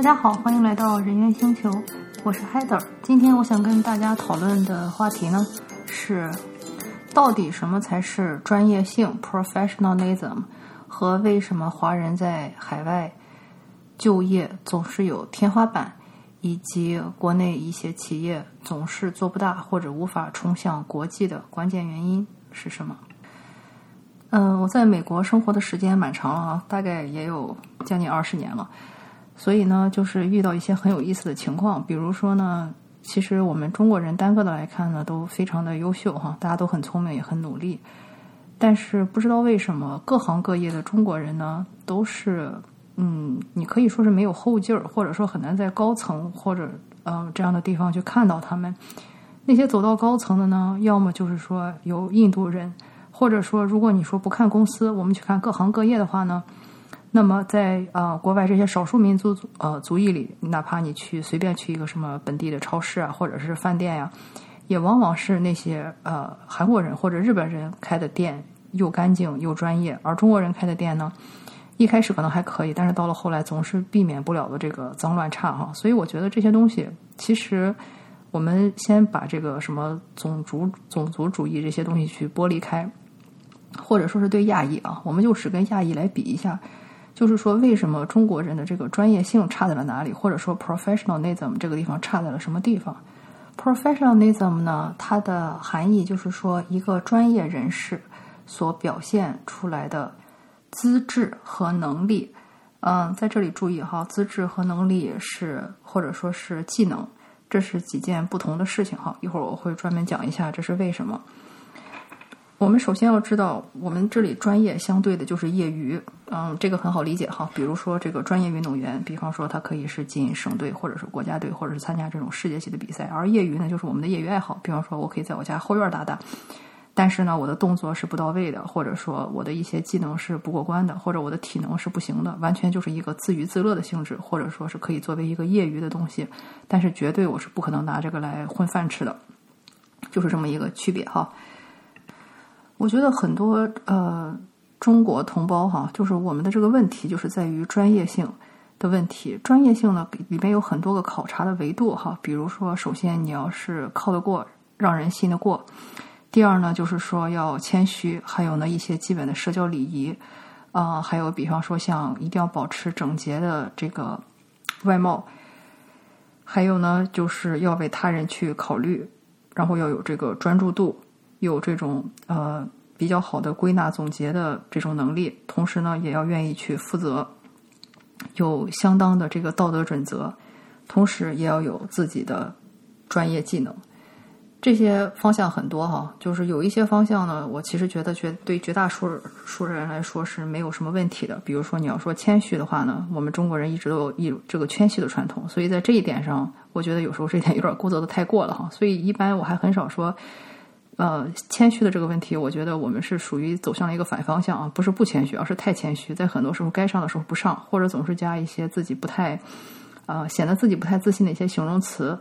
大家好，欢迎来到人猿星球，我是 Heather。今天我想跟大家讨论的话题呢是，到底什么才是专业性 （professionalism） 和为什么华人在海外就业总是有天花板，以及国内一些企业总是做不大或者无法冲向国际的关键原因是什么？嗯，我在美国生活的时间蛮长了啊，大概也有将近二十年了。所以呢，就是遇到一些很有意思的情况，比如说呢，其实我们中国人单个的来看呢，都非常的优秀哈，大家都很聪明也很努力。但是不知道为什么，各行各业的中国人呢，都是嗯，你可以说是没有后劲儿，或者说很难在高层或者呃这样的地方去看到他们。那些走到高层的呢，要么就是说有印度人。或者说，如果你说不看公司，我们去看各行各业的话呢，那么在啊国外这些少数民族呃族裔里，哪怕你去随便去一个什么本地的超市啊，或者是饭店呀，也往往是那些呃韩国人或者日本人开的店，又干净又专业，而中国人开的店呢，一开始可能还可以，但是到了后来总是避免不了的这个脏乱差哈。所以我觉得这些东西，其实我们先把这个什么种族种族主义这些东西去剥离开。或者说是对亚裔啊，我们就只跟亚裔来比一下，就是说为什么中国人的这个专业性差在了哪里，或者说 professionalism 这个地方差在了什么地方？professionalism 呢，它的含义就是说一个专业人士所表现出来的资质和能力。嗯，在这里注意哈，资质和能力是或者说是技能，这是几件不同的事情哈。一会儿我会专门讲一下这是为什么。我们首先要知道，我们这里专业相对的就是业余，嗯，这个很好理解哈。比如说这个专业运动员，比方说他可以是进省队，或者是国家队，或者是参加这种世界级的比赛。而业余呢，就是我们的业余爱好，比方说我可以在我家后院打打，但是呢，我的动作是不到位的，或者说我的一些技能是不过关的，或者我的体能是不行的，完全就是一个自娱自乐的性质，或者说是可以作为一个业余的东西，但是绝对我是不可能拿这个来混饭吃的，就是这么一个区别哈。我觉得很多呃中国同胞哈，就是我们的这个问题就是在于专业性的问题。专业性呢里面有很多个考察的维度哈，比如说首先你要是靠得过，让人信得过；第二呢就是说要谦虚，还有呢一些基本的社交礼仪啊，还有比方说像一定要保持整洁的这个外貌，还有呢就是要为他人去考虑，然后要有这个专注度。有这种呃比较好的归纳总结的这种能力，同时呢也要愿意去负责，有相当的这个道德准则，同时也要有自己的专业技能。这些方向很多哈，就是有一些方向呢，我其实觉得绝对绝大数数人来说是没有什么问题的。比如说你要说谦虚的话呢，我们中国人一直都有一这个谦虚的传统，所以在这一点上，我觉得有时候这一点有点过责的太过了哈。所以一般我还很少说。呃，谦虚的这个问题，我觉得我们是属于走向了一个反方向啊，不是不谦虚，而是太谦虚，在很多时候该上的时候不上，或者总是加一些自己不太，呃，显得自己不太自信的一些形容词。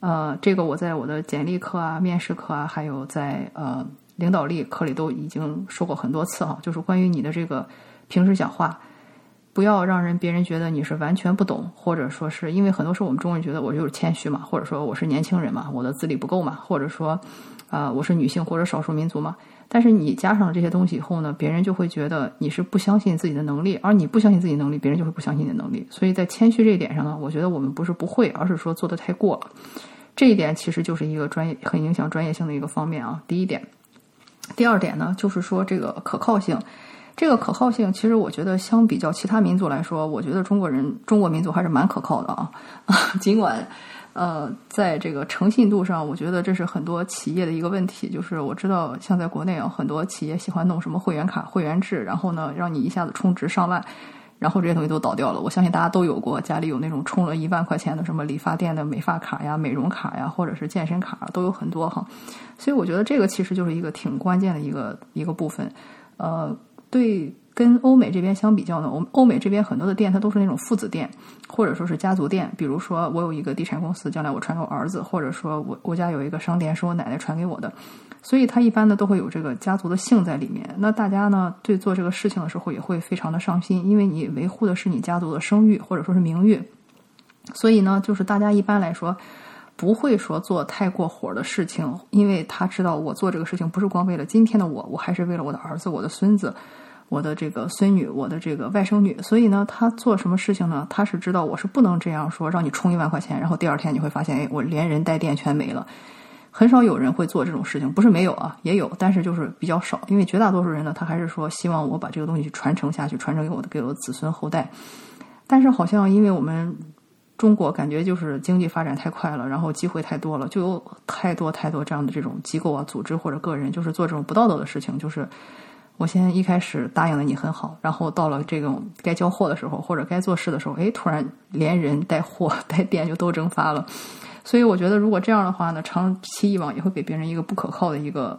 呃，这个我在我的简历课啊、面试课啊，还有在呃领导力课里都已经说过很多次哈，就是关于你的这个平时讲话，不要让人别人觉得你是完全不懂，或者说是因为很多时候我们中国人觉得我就是谦虚嘛，或者说我是年轻人嘛，我的资历不够嘛，或者说。啊，我是女性或者少数民族嘛？但是你加上了这些东西以后呢，别人就会觉得你是不相信自己的能力，而你不相信自己能力，别人就会不相信你的能力。所以在谦虚这一点上呢，我觉得我们不是不会，而是说做的太过了。这一点其实就是一个专业很影响专业性的一个方面啊。第一点，第二点呢，就是说这个可靠性。这个可靠性，其实我觉得相比较其他民族来说，我觉得中国人中国民族还是蛮可靠的啊。尽管。呃，在这个诚信度上，我觉得这是很多企业的一个问题。就是我知道，像在国内啊，很多企业喜欢弄什么会员卡、会员制，然后呢，让你一下子充值上万，然后这些东西都倒掉了。我相信大家都有过，家里有那种充了一万块钱的什么理发店的美发卡呀、美容卡呀，或者是健身卡，都有很多哈。所以我觉得这个其实就是一个挺关键的一个一个部分。呃，对。跟欧美这边相比较呢，欧欧美这边很多的店它都是那种父子店，或者说是家族店。比如说，我有一个地产公司，将来我传给我儿子，或者说我我家有一个商店是我奶奶传给我的，所以它一般呢都会有这个家族的姓在里面。那大家呢对做这个事情的时候也会非常的上心，因为你维护的是你家族的声誉或者说是名誉。所以呢，就是大家一般来说不会说做太过火的事情，因为他知道我做这个事情不是光为了今天的我，我还是为了我的儿子、我的孙子、我的这个孙女、我的这个外甥女。所以呢，他做什么事情呢？他是知道我是不能这样说，让你充一万块钱，然后第二天你会发现，哎，我连人带店全没了。很少有人会做这种事情，不是没有啊，也有，但是就是比较少。因为绝大多数人呢，他还是说希望我把这个东西传承下去，传承给我的给我的子孙后代。但是好像因为我们中国感觉就是经济发展太快了，然后机会太多了，就有太多太多这样的这种机构啊、组织或者个人，就是做这种不道德的事情。就是我先一开始答应了你很好，然后到了这种该交货的时候或者该做事的时候，哎，突然连人带货带店就都蒸发了。所以我觉得，如果这样的话呢，长期以往也会给别人一个不可靠的一个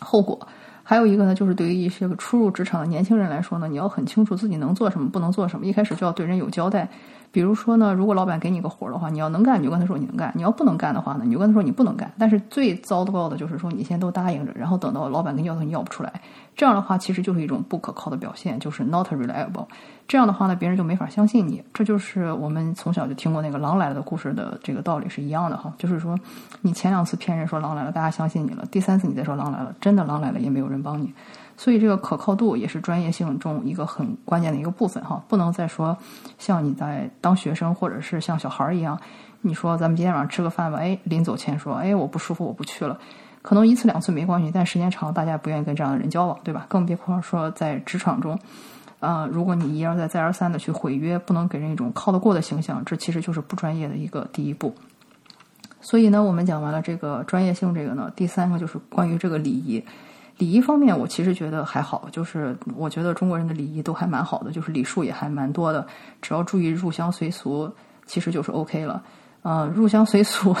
后果。还有一个呢，就是对于一些个初入职场的年轻人来说呢，你要很清楚自己能做什么，不能做什么，一开始就要对人有交代。比如说呢，如果老板给你个活儿的话，你要能干，你就跟他说你能干；你要不能干的话呢，你就跟他说你不能干。但是最糟糕的就是说，你先都答应着，然后等到老板跟要求你要不出来，这样的话其实就是一种不可靠的表现，就是 not reliable。这样的话呢，别人就没法相信你。这就是我们从小就听过那个狼来了的故事的这个道理是一样的哈，就是说你前两次骗人说狼来了，大家相信你了，第三次你再说狼来了，真的狼来了也没有人帮你。所以这个可靠度也是专业性中一个很关键的一个部分哈，不能再说像你在当学生或者是像小孩儿一样，你说咱们今天晚上吃个饭吧，哎，临走前说，哎，我不舒服，我不去了，可能一次两次没关系，但时间长了，大家不愿意跟这样的人交往，对吧？更别况说在职场中，啊，如果你一而再再而三的去毁约，不能给人一种靠得过的形象，这其实就是不专业的一个第一步。所以呢，我们讲完了这个专业性，这个呢，第三个就是关于这个礼仪。礼仪方面，我其实觉得还好，就是我觉得中国人的礼仪都还蛮好的，就是礼数也还蛮多的，只要注意入乡随俗，其实就是 OK 了。呃，入乡随俗，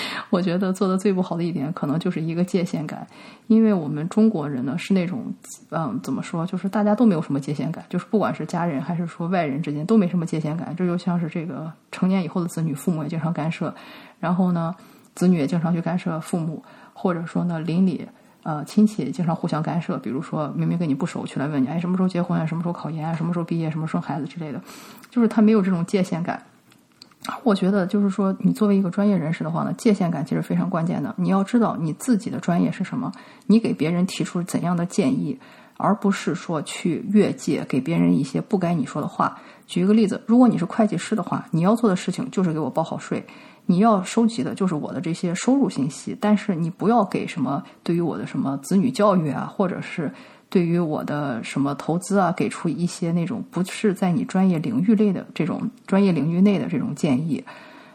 我觉得做的最不好的一点，可能就是一个界限感，因为我们中国人呢是那种，嗯，怎么说，就是大家都没有什么界限感，就是不管是家人还是说外人之间都没什么界限感，这就像是这个成年以后的子女，父母也经常干涉，然后呢，子女也经常去干涉父母，或者说呢，邻里。呃，亲戚经常互相干涉，比如说明明跟你不熟，去来问你，哎，什么时候结婚啊？什么时候考研啊？什么时候毕业？什么时候生孩子之类的，就是他没有这种界限感。我觉得，就是说，你作为一个专业人士的话呢，界限感其实非常关键的。你要知道你自己的专业是什么，你给别人提出怎样的建议，而不是说去越界，给别人一些不该你说的话。举一个例子，如果你是会计师的话，你要做的事情就是给我报好税。你要收集的就是我的这些收入信息，但是你不要给什么对于我的什么子女教育啊，或者是对于我的什么投资啊，给出一些那种不是在你专业领域内的这种专业领域内的这种建议。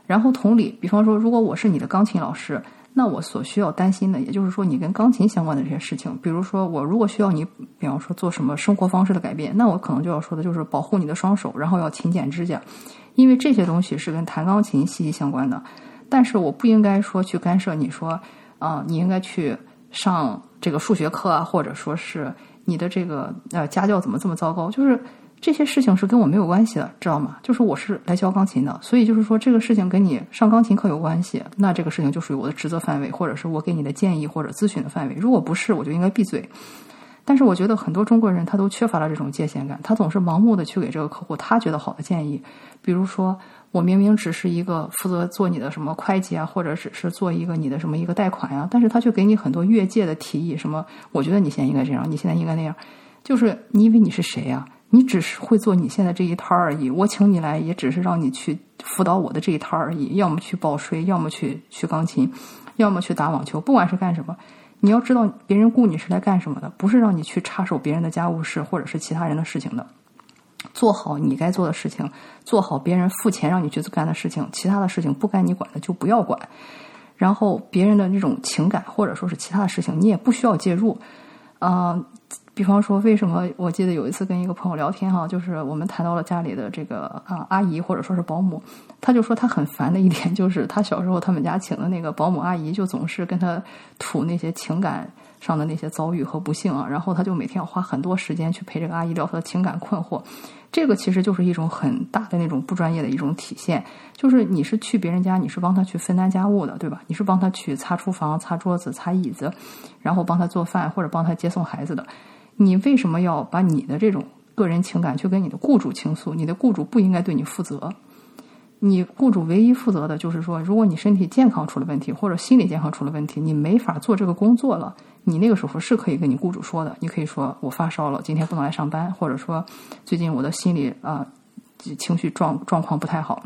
然后同理，比方说，如果我是你的钢琴老师，那我所需要担心的，也就是说你跟钢琴相关的这些事情，比如说我如果需要你，比方说做什么生活方式的改变，那我可能就要说的就是保护你的双手，然后要勤剪指甲。因为这些东西是跟弹钢琴息息相关的，但是我不应该说去干涉你说，啊，你应该去上这个数学课啊，或者说是你的这个呃家教怎么这么糟糕？就是这些事情是跟我没有关系的，知道吗？就是我是来教钢琴的，所以就是说这个事情跟你上钢琴课有关系，那这个事情就属于我的职责范围，或者是我给你的建议或者咨询的范围。如果不是，我就应该闭嘴。但是我觉得很多中国人他都缺乏了这种界限感，他总是盲目的去给这个客户他觉得好的建议。比如说，我明明只是一个负责做你的什么会计啊，或者只是做一个你的什么一个贷款呀，但是他却给你很多越界的提议，什么我觉得你现在应该这样，你现在应该那样，就是你以为你是谁呀？你只是会做你现在这一摊而已。我请你来也只是让你去辅导我的这一摊而已，要么去报税，要么去学钢琴，要么去打网球，不管是干什么。你要知道，别人雇你是来干什么的？不是让你去插手别人的家务事或者是其他人的事情的。做好你该做的事情，做好别人付钱让你去干的事情，其他的事情不该你管的就不要管。然后别人的那种情感或者说是其他的事情，你也不需要介入。啊，比方说，为什么我记得有一次跟一个朋友聊天哈，就是我们谈到了家里的这个啊阿姨或者说是保姆。他就说他很烦的一点就是，他小时候他们家请的那个保姆阿姨，就总是跟他吐那些情感上的那些遭遇和不幸啊，然后他就每天要花很多时间去陪这个阿姨聊她的情感困惑。这个其实就是一种很大的那种不专业的一种体现，就是你是去别人家，你是帮他去分担家务的，对吧？你是帮他去擦厨房、擦桌子、擦椅子，然后帮他做饭或者帮他接送孩子的，你为什么要把你的这种个人情感去跟你的雇主倾诉？你的雇主不应该对你负责。你雇主唯一负责的就是说，如果你身体健康出了问题，或者心理健康出了问题，你没法做这个工作了，你那个时候是可以跟你雇主说的。你可以说我发烧了，今天不能来上班，或者说最近我的心理啊情绪状状况不太好，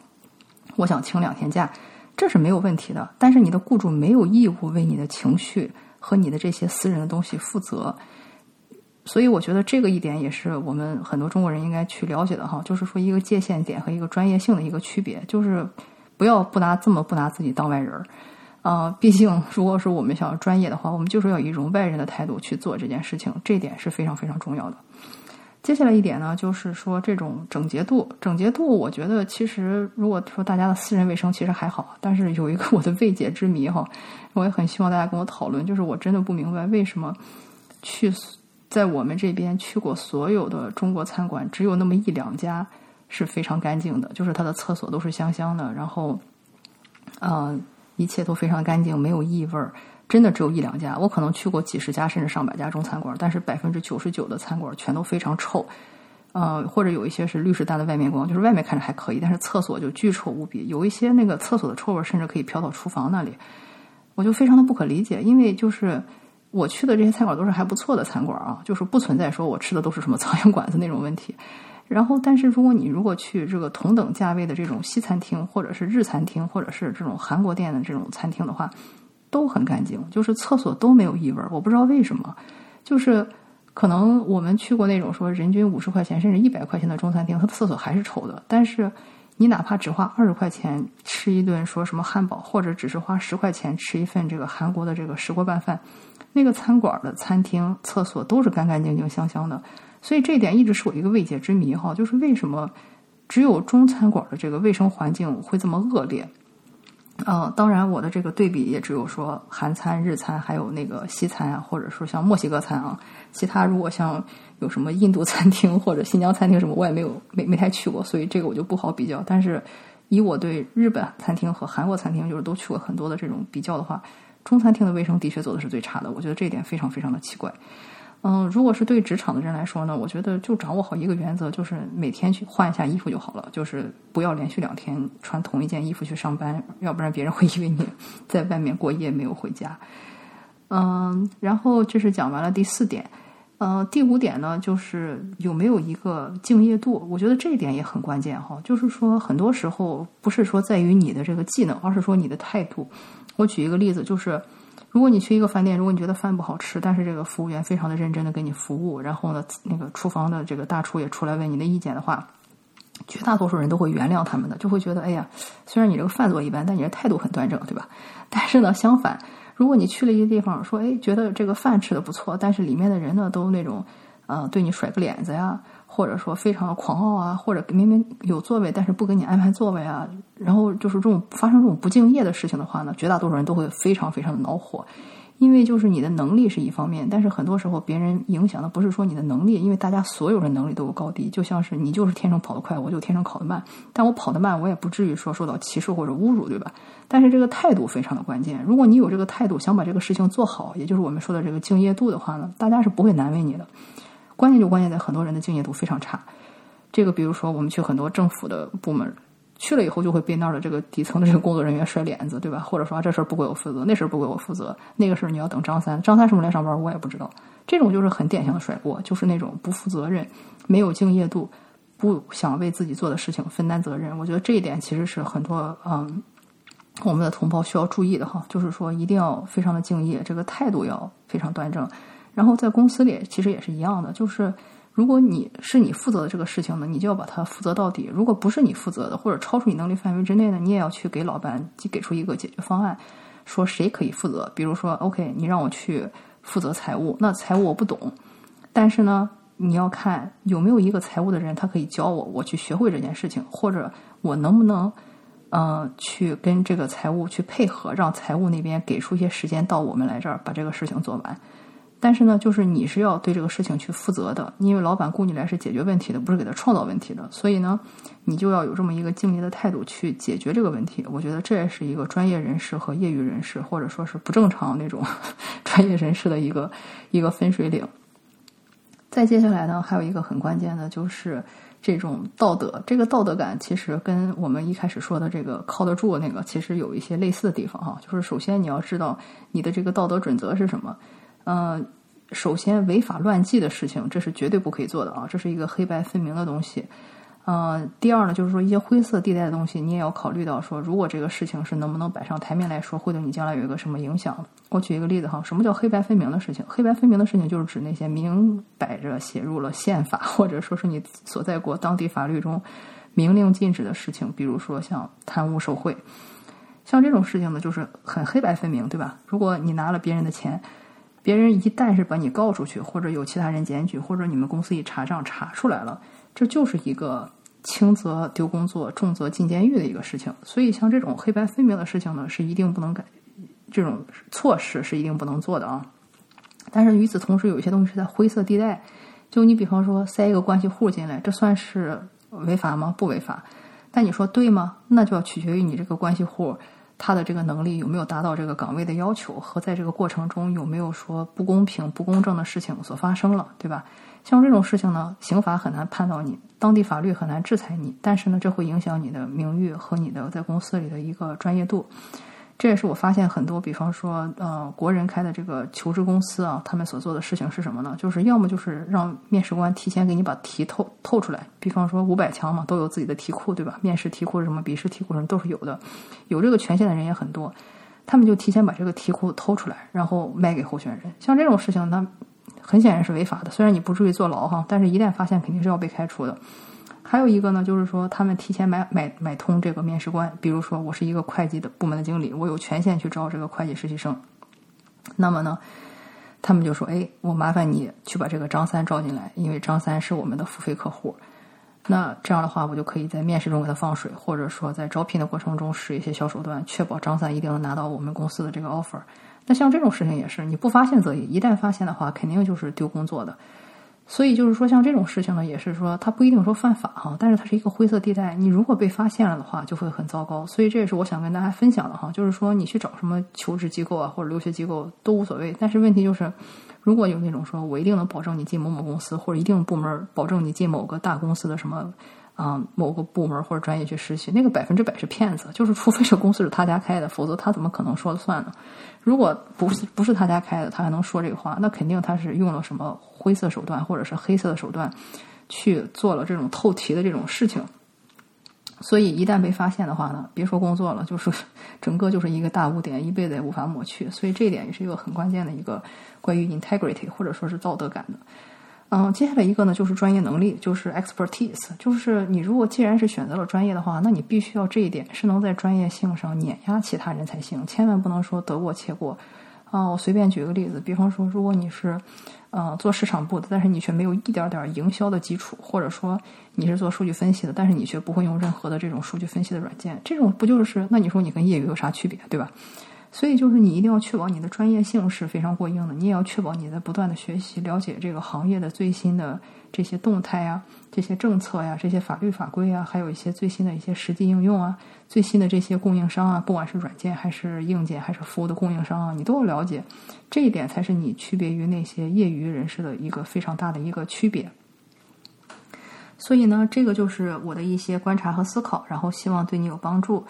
我想请两天假，这是没有问题的。但是你的雇主没有义务为你的情绪和你的这些私人的东西负责。所以我觉得这个一点也是我们很多中国人应该去了解的哈，就是说一个界限点和一个专业性的一个区别，就是不要不拿这么不拿自己当外人儿啊。毕竟如果说我们想要专业的话，我们就是要以一种外人的态度去做这件事情，这点是非常非常重要的。接下来一点呢，就是说这种整洁度，整洁度，我觉得其实如果说大家的私人卫生其实还好，但是有一个我的未解之谜哈，我也很希望大家跟我讨论，就是我真的不明白为什么去。在我们这边去过所有的中国餐馆，只有那么一两家是非常干净的，就是它的厕所都是香香的，然后，呃，一切都非常干净，没有异味儿。真的只有一两家，我可能去过几十家甚至上百家中餐馆，但是百分之九十九的餐馆全都非常臭，呃，或者有一些是绿石蛋的外面光，就是外面看着还可以，但是厕所就巨臭无比，有一些那个厕所的臭味甚至可以飘到厨房那里，我就非常的不可理解，因为就是。我去的这些餐馆都是还不错的餐馆啊，就是不存在说我吃的都是什么苍蝇馆子那种问题。然后，但是如果你如果去这个同等价位的这种西餐厅，或者是日餐厅，或者是这种韩国店的这种餐厅的话，都很干净，就是厕所都没有异味。我不知道为什么，就是可能我们去过那种说人均五十块钱甚至一百块钱的中餐厅，它的厕所还是臭的。但是你哪怕只花二十块钱吃一顿说什么汉堡，或者只是花十块钱吃一份这个韩国的这个石锅拌饭。那个餐馆的餐厅厕所都是干干净净、香香的，所以这一点一直是我一个未解之谜哈，就是为什么只有中餐馆的这个卫生环境会这么恶劣？嗯，当然我的这个对比也只有说韩餐、日餐，还有那个西餐啊，或者说像墨西哥餐啊，其他如果像有什么印度餐厅或者新疆餐厅什么，我也没有没没太去过，所以这个我就不好比较。但是以我对日本餐厅和韩国餐厅就是都去过很多的这种比较的话。中餐厅的卫生的确做的是最差的，我觉得这一点非常非常的奇怪。嗯，如果是对职场的人来说呢，我觉得就掌握好一个原则，就是每天去换一下衣服就好了，就是不要连续两天穿同一件衣服去上班，要不然别人会以为你 在外面过夜没有回家。嗯，然后这是讲完了第四点，嗯，第五点呢，就是有没有一个敬业度，我觉得这一点也很关键哈，就是说很多时候不是说在于你的这个技能，而是说你的态度。我举一个例子，就是如果你去一个饭店，如果你觉得饭不好吃，但是这个服务员非常的认真的给你服务，然后呢，那个厨房的这个大厨也出来问你的意见的话，绝大多数人都会原谅他们的，就会觉得，哎呀，虽然你这个饭做一般，但你的态度很端正，对吧？但是呢，相反，如果你去了一个地方，说，哎，觉得这个饭吃的不错，但是里面的人呢，都那种，啊，对你甩个脸子呀。或者说非常的狂傲啊，或者明明有座位，但是不给你安排座位啊，然后就是这种发生这种不敬业的事情的话呢，绝大多数人都会非常非常的恼火，因为就是你的能力是一方面，但是很多时候别人影响的不是说你的能力，因为大家所有人能力都有高低，就像是你就是天生跑得快，我就天生跑得慢，但我跑得慢，我也不至于说受到歧视或者侮辱，对吧？但是这个态度非常的关键，如果你有这个态度，想把这个事情做好，也就是我们说的这个敬业度的话呢，大家是不会难为你的。关键就关键在很多人的敬业度非常差，这个比如说我们去很多政府的部门，去了以后就会被那儿的这个底层的这个工作人员甩脸子，对吧？或者说这事儿不归我负责，那事儿不归我负责，那个事儿你要等张三，张三什么来上班我也不知道。这种就是很典型的甩锅，就是那种不负责任、没有敬业度、不想为自己做的事情分担责任。我觉得这一点其实是很多嗯我们的同胞需要注意的哈，就是说一定要非常的敬业，这个态度要非常端正。然后在公司里其实也是一样的，就是如果你是你负责的这个事情呢，你就要把它负责到底；如果不是你负责的，或者超出你能力范围之内呢，你也要去给老板给出一个解决方案，说谁可以负责。比如说，OK，你让我去负责财务，那财务我不懂，但是呢，你要看有没有一个财务的人，他可以教我，我去学会这件事情，或者我能不能，嗯，去跟这个财务去配合，让财务那边给出一些时间到我们来这儿把这个事情做完。但是呢，就是你是要对这个事情去负责的，因为老板雇你来是解决问题的，不是给他创造问题的，所以呢，你就要有这么一个敬业的态度去解决这个问题。我觉得这也是一个专业人士和业余人士，或者说是不正常那种 专业人士的一个一个分水岭。再接下来呢，还有一个很关键的，就是这种道德。这个道德感其实跟我们一开始说的这个靠得住那个，其实有一些类似的地方哈。就是首先你要知道你的这个道德准则是什么。嗯，首先违法乱纪的事情，这是绝对不可以做的啊，这是一个黑白分明的东西。呃，第二呢，就是说一些灰色地带的东西，你也要考虑到说，如果这个事情是能不能摆上台面来说，会对你将来有一个什么影响。我举一个例子哈，什么叫黑白分明的事情？黑白分明的事情就是指那些明摆着写入了宪法，或者说是你所在国当地法律中明令禁止的事情，比如说像贪污受贿，像这种事情呢，就是很黑白分明，对吧？如果你拿了别人的钱，别人一旦是把你告出去，或者有其他人检举，或者你们公司一查账查出来了。这就是一个轻则丢工作，重则进监狱的一个事情。所以，像这种黑白分明的事情呢，是一定不能改，这种措施是一定不能做的啊。但是与此同时，有一些东西是在灰色地带。就你比方说塞一个关系户进来，这算是违法吗？不违法。但你说对吗？那就要取决于你这个关系户他的这个能力有没有达到这个岗位的要求，和在这个过程中有没有说不公平、不公正的事情所发生了，对吧？像这种事情呢，刑法很难判到你，当地法律很难制裁你，但是呢，这会影响你的名誉和你的在公司里的一个专业度。这也是我发现很多，比方说，呃，国人开的这个求职公司啊，他们所做的事情是什么呢？就是要么就是让面试官提前给你把题透透出来，比方说五百强嘛，都有自己的题库，对吧？面试题库什么，笔试题库什么都是有的，有这个权限的人也很多，他们就提前把这个题库偷出来，然后卖给候选人。像这种事情，那。很显然是违法的，虽然你不至于坐牢哈，但是一旦发现肯定是要被开除的。还有一个呢，就是说他们提前买买买通这个面试官，比如说我是一个会计的部门的经理，我有权限去招这个会计实习生。那么呢，他们就说：“哎，我麻烦你去把这个张三招进来，因为张三是我们的付费客户。那这样的话，我就可以在面试中给他放水，或者说在招聘的过程中使一些小手段，确保张三一定能拿到我们公司的这个 offer。”那像这种事情也是，你不发现则已，一旦发现的话，肯定就是丢工作的。所以就是说，像这种事情呢，也是说，它不一定说犯法哈，但是它是一个灰色地带。你如果被发现了的话，就会很糟糕。所以这也是我想跟大家分享的哈，就是说你去找什么求职机构啊，或者留学机构都无所谓。但是问题就是，如果有那种说我一定能保证你进某某公司，或者一定部门保证你进某个大公司的什么。啊，某个部门或者专业去实习，那个百分之百是骗子。就是除非这公司是他家开的，否则他怎么可能说了算呢？如果不是不是他家开的，他还能说这个话，那肯定他是用了什么灰色手段或者是黑色的手段去做了这种透题的这种事情。所以一旦被发现的话呢，别说工作了，就是 整个就是一个大污点，一辈子也无法抹去。所以这一点也是一个很关键的一个关于 integrity 或者说是道德感的。嗯，接下来一个呢，就是专业能力，就是 expertise，就是你如果既然是选择了专业的话，那你必须要这一点是能在专业性上碾压其他人才行，千万不能说得过且过。啊，我随便举个例子，比方说，如果你是，呃，做市场部的，但是你却没有一点点营销的基础，或者说你是做数据分析的，但是你却不会用任何的这种数据分析的软件，这种不就是那你说你跟业余有啥区别，对吧？所以就是你一定要确保你的专业性是非常过硬的，你也要确保你在不断的学习，了解这个行业的最新的这些动态啊、这些政策呀、这些法律法规啊，还有一些最新的一些实际应用啊、最新的这些供应商啊，不管是软件还是硬件还是服务的供应商啊，你都要了解，这一点才是你区别于那些业余人士的一个非常大的一个区别。所以呢，这个就是我的一些观察和思考，然后希望对你有帮助。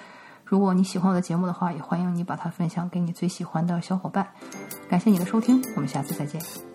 如果你喜欢我的节目的话，也欢迎你把它分享给你最喜欢的小伙伴。感谢你的收听，我们下次再见。